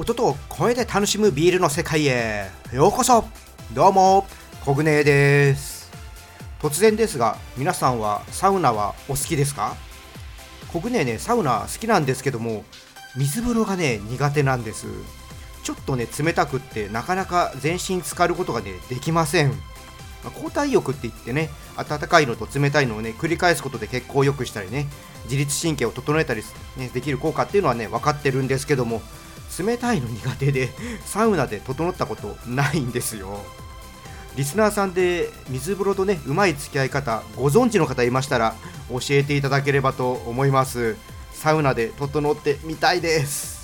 音と声で楽しむビールの世界へ。ようこそ。どうもコグネです。突然ですが皆さんはサウナはお好きですか？コグネねサウナ好きなんですけども水風呂がね苦手なんです。ちょっとね冷たくってなかなか全身浸かることがねできません。交代浴って言ってね温かいのと冷たいのをね繰り返すことで血行を良くしたりね自律神経を整えたり、ね、できる効果っていうのはね分かってるんですけども冷たいの苦手でサウナで整ったことないんですよ。リスナーさんで水風呂とねうまい付き合い方ご存知の方いましたら教えていただければと思います。サウナで整ってみたいです。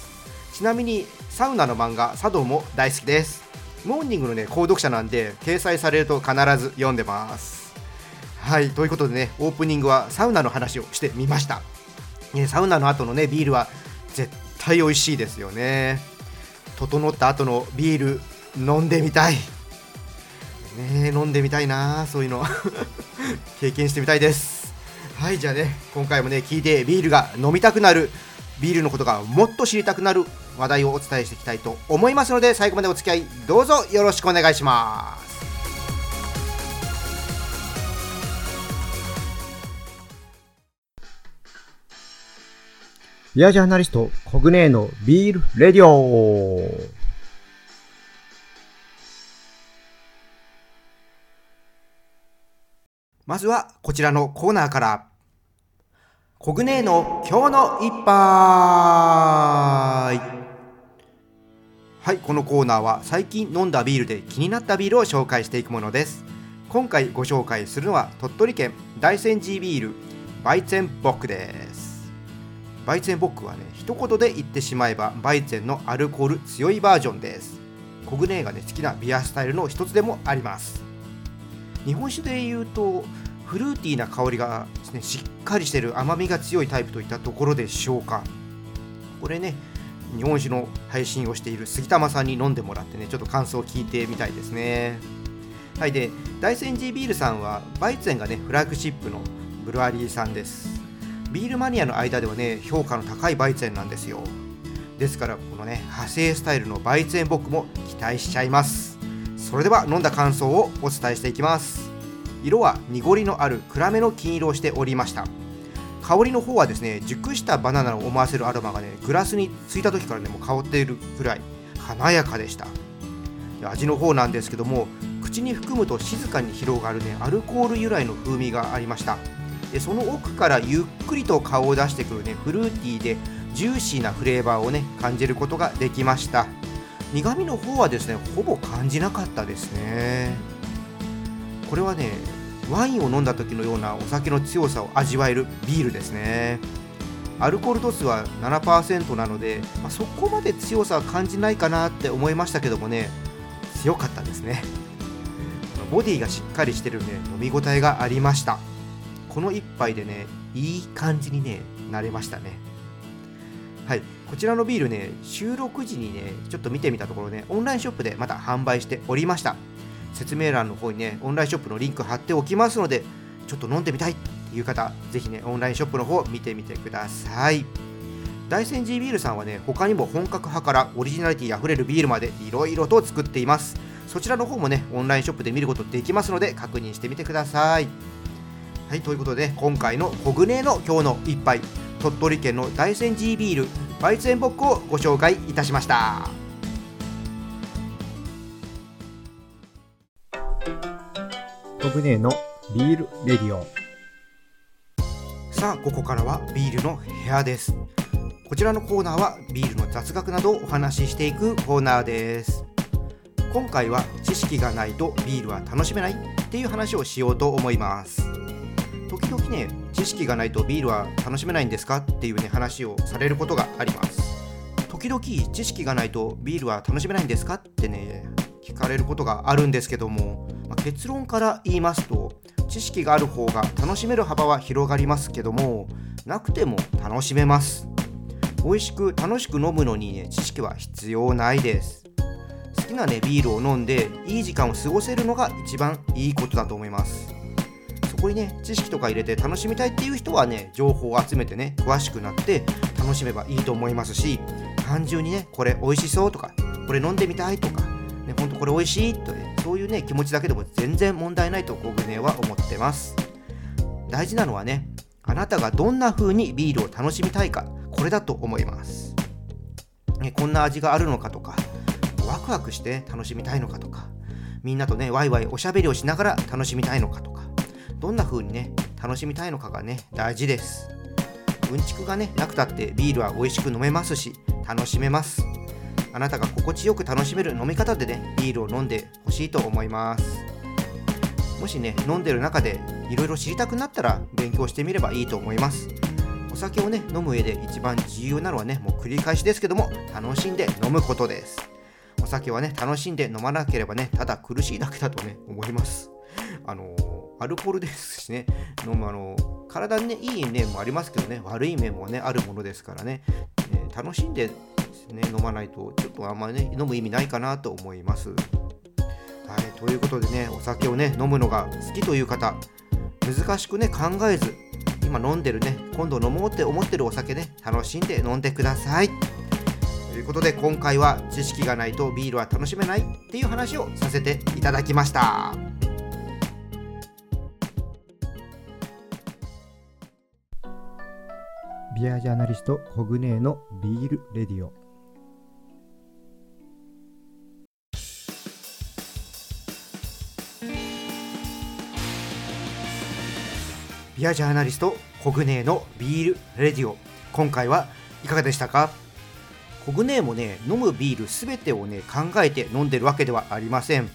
ちなみにサウナの漫画茶道も大好きです。モーニングのね購読者なんで掲載されると必ず読んでます。はいということでねオープニングはサウナの話をしてみました、ね、サウナの後のねビールは絶対美味しいですよね。整った後のビール飲んでみたい。ね飲んでみたいなそういうの。経験してみたいです。はいじゃあね今回もね聞いてビールが飲みたくなるビールのことがもっと知りたくなる話題をお伝えしていきたいと思いますので最後までお付き合いどうぞよろしくお願いします。ビアジャーナリスト、コグネーのビールレディオまずはこちらのコーナーから。コグネーの今日の一杯はい、このコーナーは最近飲んだビールで気になったビールを紹介していくものです。今回ご紹介するのは鳥取県大山寺ビールバイツェンボックです。バイツェンボックはね一言で言ってしまえばバイツェンのアルコール強いバージョンです。コグネーがね好きなビアスタイルの一つでもあります。日本酒でいうとフルーティーな香りがですねしっかりしてる甘みが強いタイプといったところでしょうか。これね日本酒の配信をしている杉玉さんに飲んでもらってねちょっと感想を聞いてみたいですね。はいで大山寺ビールさんはバイツェンがねフラッグシップのブルワリーさんです。ビールマニアの間ではね評価の高いバイツェンなんですよ。ですからこのね派生スタイルのバイツェン僕も期待しちゃいます。それでは飲んだ感想をお伝えしていきます。色は濁りのある暗めの金色をしておりました。香りの方はですね熟したバナナを思わせるアロマがねグラスについた時からねもう香っているくらい華やかでした。味の方なんですけども口に含むと静かに広がるねアルコール由来の風味がありました。でその奥からゆっくりと顔を出してくるねフルーティーでジューシーなフレーバーをね感じることができました。苦味の方はですねほぼ感じなかったですね。これはねワインを飲んだ時のようなお酒の強さを味わえるビールですね。アルコール度数は7%なので、まあ、そこまで強さは感じないかなって思いましたけどもね強かったですね。ボディがしっかりしてるね飲み応えがありました。この1杯でねいい感じにねなれましたね。はい。こちらのビールね収録時にねちょっと見てみたところねオンラインショップでまた販売しておりました。説明欄の方にねオンラインショップのリンク貼っておきますのでちょっと飲んでみたいっていう方ぜひねオンラインショップの方見てみてください。大山寺ビールさんはね他にも本格派からオリジナリティあふれるビールまでいろいろと作っています。そちらの方もねオンラインショップで見ることできますので確認してみてください。はいということで今回のコグネの今日の一杯鳥取県の大山寺ビールバイツェンボックをご紹介いたしました。コグネのビールレディオ。さあここからはビールの部屋です。こちらのコーナーはビールの雑学などをお話ししていくコーナーです。今回は知識がないとビールは楽しめないっていう話をしようと思います時々ね知識がないとビールは楽しめないんですかっていうね話をされることがあります。時々知識がないとビールは楽しめないんですかってね聞かれることがあるんですけども、まあ、結論から言いますと知識がある方が楽しめる幅は広がりますけどもなくても楽しめます。美味しく楽しく飲むのにね知識は必要ないです。好きなねビールを飲んでいい時間を過ごせるのが一番いいことだと思います。こにね知識とか入れて楽しみたいっていう人はね情報を集めてね詳しくなって楽しめばいいと思いますし単純にねこれ美味しそうとかこれ飲んでみたいとかねほんとこれ美味しいとねそういうね気持ちだけでも全然問題ないとコグネは思ってます。大事なのはねあなたがどんな風にビールを楽しみたいかこれだと思います。ね、こんな味があるのかとかワクワクして楽しみたいのかとかみんなとねワイワイおしゃべりをしながら楽しみたいのかとかどんな風にね楽しみたいのかがね大事です。うんちくがねなくたってビールは美味しく飲めますし楽しめます。あなたが心地よく楽しめる飲み方でねビールを飲んでほしいと思います。もしね飲んでる中でいろいろ知りたくなったら勉強してみればいいと思います。お酒をね飲む上で一番重要なのはねもう繰り返しですけども楽しんで飲むことです。お酒はね楽しんで飲まなければねただ苦しいだけだとね思います。あのアルコールですしね。飲むあの体にねいい面もありますけどね。悪い面もねあるものですからね、えー、楽しんでね飲まないとちょっとあんまりね飲む意味ないかなと思います。はいということでねお酒をね飲むのが好きという方難しくね考えず今飲んでるね今度飲もうって思ってるお酒ね楽しんで飲んでください。ということで今回は知識がないとビールは楽しめないっていう話をさせていただきました。ビアジャーナリストコグネーのビールレディオ。ビアジャーナリストコグネーのビールレディオ。今回はいかがでしたか？コグネーもね飲むビールすべてをね考えて飲んでるわけではありません。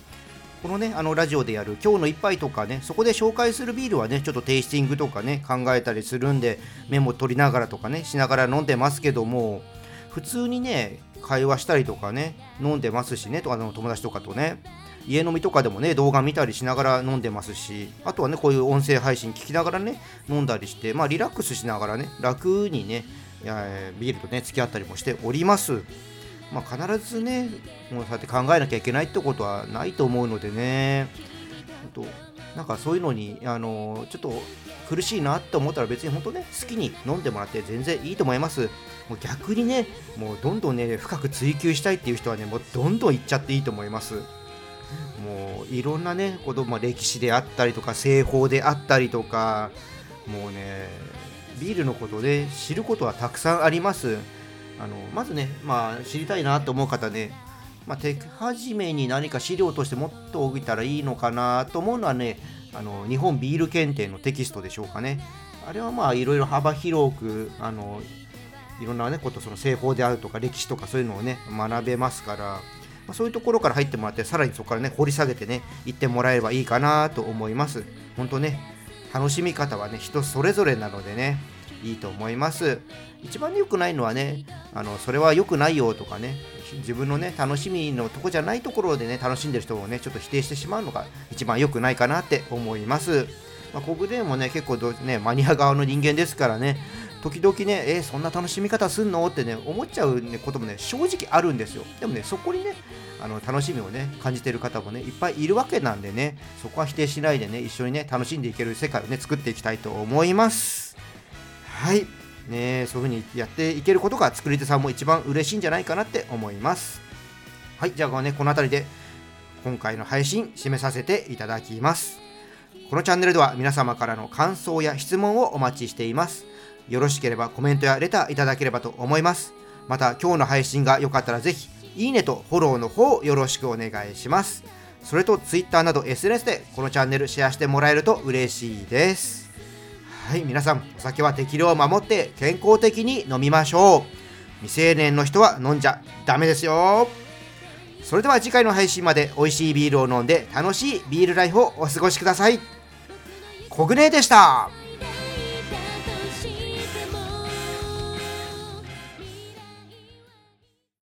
このねあのラジオでやる今日の一杯とかねそこで紹介するビールはねちょっとテイスティングとかね考えたりするんでメモ取りながらとかねしながら飲んでますけども普通にね会話したりとかね飲んでますしねとかの友達とかとね家飲みとかでもね動画見たりしながら飲んでますしあとはねこういう音声配信聞きながらね飲んだりしてまあリラックスしながらね楽にねビールとね付き合ったりもしております。まあ、必ずねもうそうやって考えなきゃいけないってことはないと思うのでね。となんかそういうのにあのちょっと苦しいなって思ったら別に本当ね好きに飲んでもらって全然いいと思います。もう逆にねもうどんどんね深く追求したいっていう人はねもうどんどんいっちゃっていいと思います。もういろんなねこと、まあ、歴史であったりとか製法であったりとかもうねビールのことで知ることはたくさんあります。あのまずね、まあ、知りたいなと思う方ね、まあ、手始めに何か資料として持っておいたらいいのかなと思うのはねあの日本ビール検定のテキストでしょうかね。あれはまあいろいろ幅広くあのいろんなねことその製法であるとか歴史とかそういうのをね学べますから、まあ、そういうところから入ってもらってさらにそこからね掘り下げてね行ってもらえればいいかなと思います。本当ね楽しみ方はね人それぞれなのでねいいと思います。一番良くないのはねあのそれは良くないよとかね自分のね楽しみのとこじゃないところでね楽しんでる人をねちょっと否定してしまうのが一番良くないかなって思います。まあ、コグデもね結構ねマニア側の人間ですからね時々ねえー、そんな楽しみ方すんの？ってね思っちゃう、ね、こともね正直あるんですよ。でもねそこにねあの楽しみをね感じてる方もねいっぱいいるわけなんでねそこは否定しないでね一緒にね楽しんでいける世界をね作っていきたいと思います。はい。ねそういう風にやっていけることが作り手さんも一番嬉しいんじゃないかなって思います。はいじゃあねこの辺りで今回の配信締めさせていただきます。このチャンネルでは皆様からの感想や質問をお待ちしています。よろしければコメントやレターいただければと思います。また今日の配信が良かったらぜひいいねとフォローの方よろしくお願いします。それと Twitter など SNS でこのチャンネルシェアしてもらえると嬉しいです。はい皆さんお酒は適量を守って健康的に飲みましょう。未成年の人は飲んじゃダメですよ。それでは次回の配信まで美味しいビールを飲んで楽しいビールライフをお過ごしください。コグネでした。